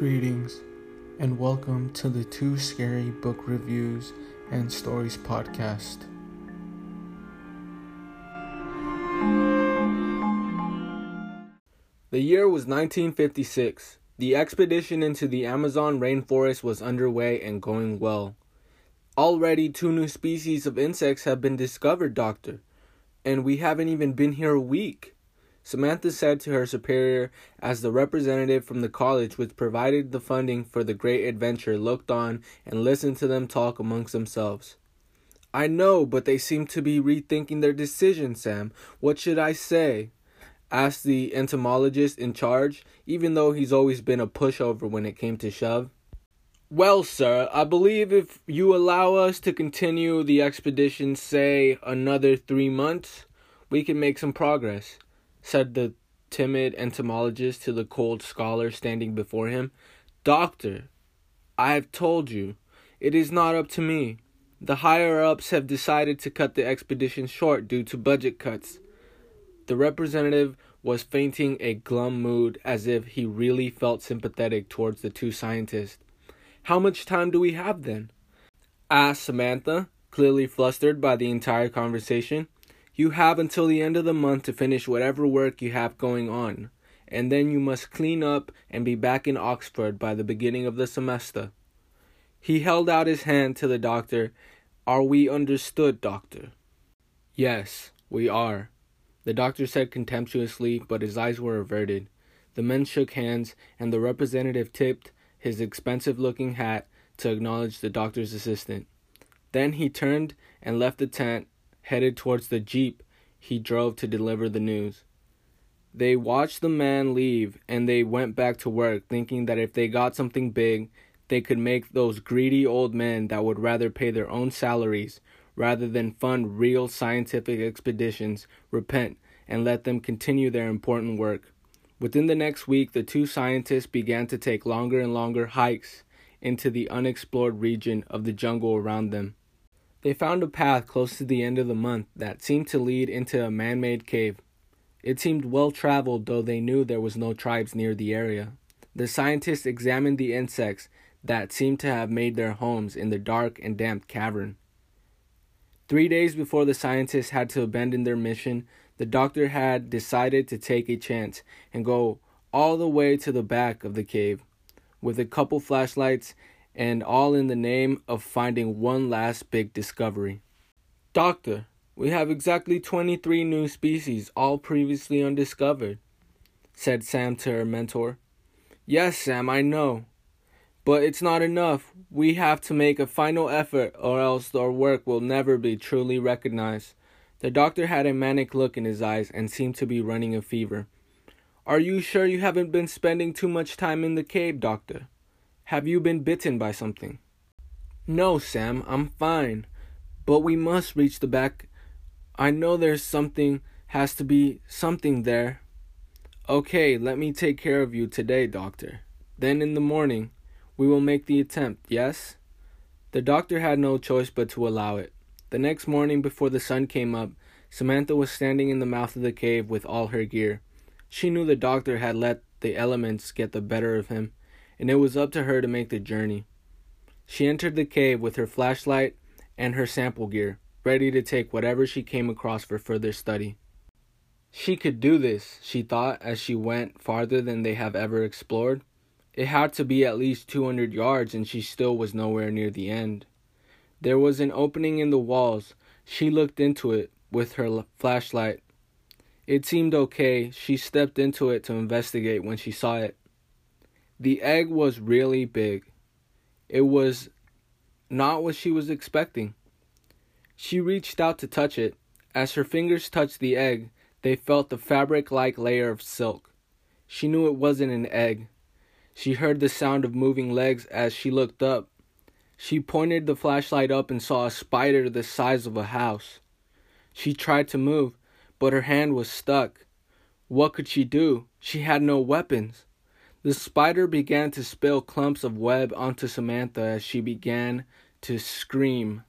Greetings and welcome to the Two Scary Book Reviews and Stories podcast. The year was 1956. The expedition into the Amazon rainforest was underway and going well. Already, two new species of insects have been discovered, Doctor, and we haven't even been here a week. Samantha said to her superior as the representative from the college which provided the funding for the great adventure looked on and listened to them talk amongst themselves. I know, but they seem to be rethinking their decision, Sam. What should I say? asked the entomologist in charge, even though he's always been a pushover when it came to shove. Well, sir, I believe if you allow us to continue the expedition, say, another three months, we can make some progress said the timid entomologist to the cold scholar standing before him. Doctor, I have told you, it is not up to me. The higher ups have decided to cut the expedition short due to budget cuts. The representative was fainting a glum mood as if he really felt sympathetic towards the two scientists. How much time do we have then? asked Samantha, clearly flustered by the entire conversation. You have until the end of the month to finish whatever work you have going on, and then you must clean up and be back in Oxford by the beginning of the semester. He held out his hand to the doctor. Are we understood, doctor? Yes, we are. The doctor said contemptuously, but his eyes were averted. The men shook hands, and the representative tipped his expensive looking hat to acknowledge the doctor's assistant. Then he turned and left the tent headed towards the jeep he drove to deliver the news. They watched the man leave and they went back to work, thinking that if they got something big, they could make those greedy old men that would rather pay their own salaries rather than fund real scientific expeditions repent and let them continue their important work. Within the next week, the two scientists began to take longer and longer hikes into the unexplored region of the jungle around them. They found a path close to the end of the month that seemed to lead into a man made cave. It seemed well traveled, though they knew there was no tribes near the area. The scientists examined the insects that seemed to have made their homes in the dark and damp cavern. Three days before the scientists had to abandon their mission, the doctor had decided to take a chance and go all the way to the back of the cave. With a couple flashlights and all in the name of finding one last big discovery. Doctor, we have exactly 23 new species, all previously undiscovered, said Sam to her mentor. Yes, Sam, I know. But it's not enough. We have to make a final effort, or else our work will never be truly recognized. The doctor had a manic look in his eyes and seemed to be running a fever. Are you sure you haven't been spending too much time in the cave, doctor? Have you been bitten by something? No, Sam, I'm fine. But we must reach the back. I know there's something, has to be something there. Okay, let me take care of you today, doctor. Then in the morning, we will make the attempt, yes? The doctor had no choice but to allow it. The next morning, before the sun came up, Samantha was standing in the mouth of the cave with all her gear. She knew the doctor had let the elements get the better of him and it was up to her to make the journey. She entered the cave with her flashlight and her sample gear, ready to take whatever she came across for further study. She could do this, she thought as she went farther than they have ever explored. It had to be at least 200 yards, and she still was nowhere near the end. There was an opening in the walls. She looked into it with her flashlight. It seemed okay. She stepped into it to investigate when she saw it. The egg was really big. It was not what she was expecting. She reached out to touch it. As her fingers touched the egg, they felt the fabric like layer of silk. She knew it wasn't an egg. She heard the sound of moving legs as she looked up. She pointed the flashlight up and saw a spider the size of a house. She tried to move, but her hand was stuck. What could she do? She had no weapons. The spider began to spill clumps of web onto Samantha as she began to scream.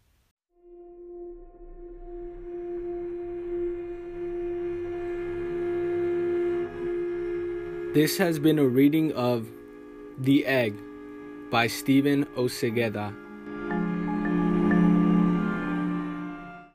This has been a reading of The Egg by Stephen Osegueda.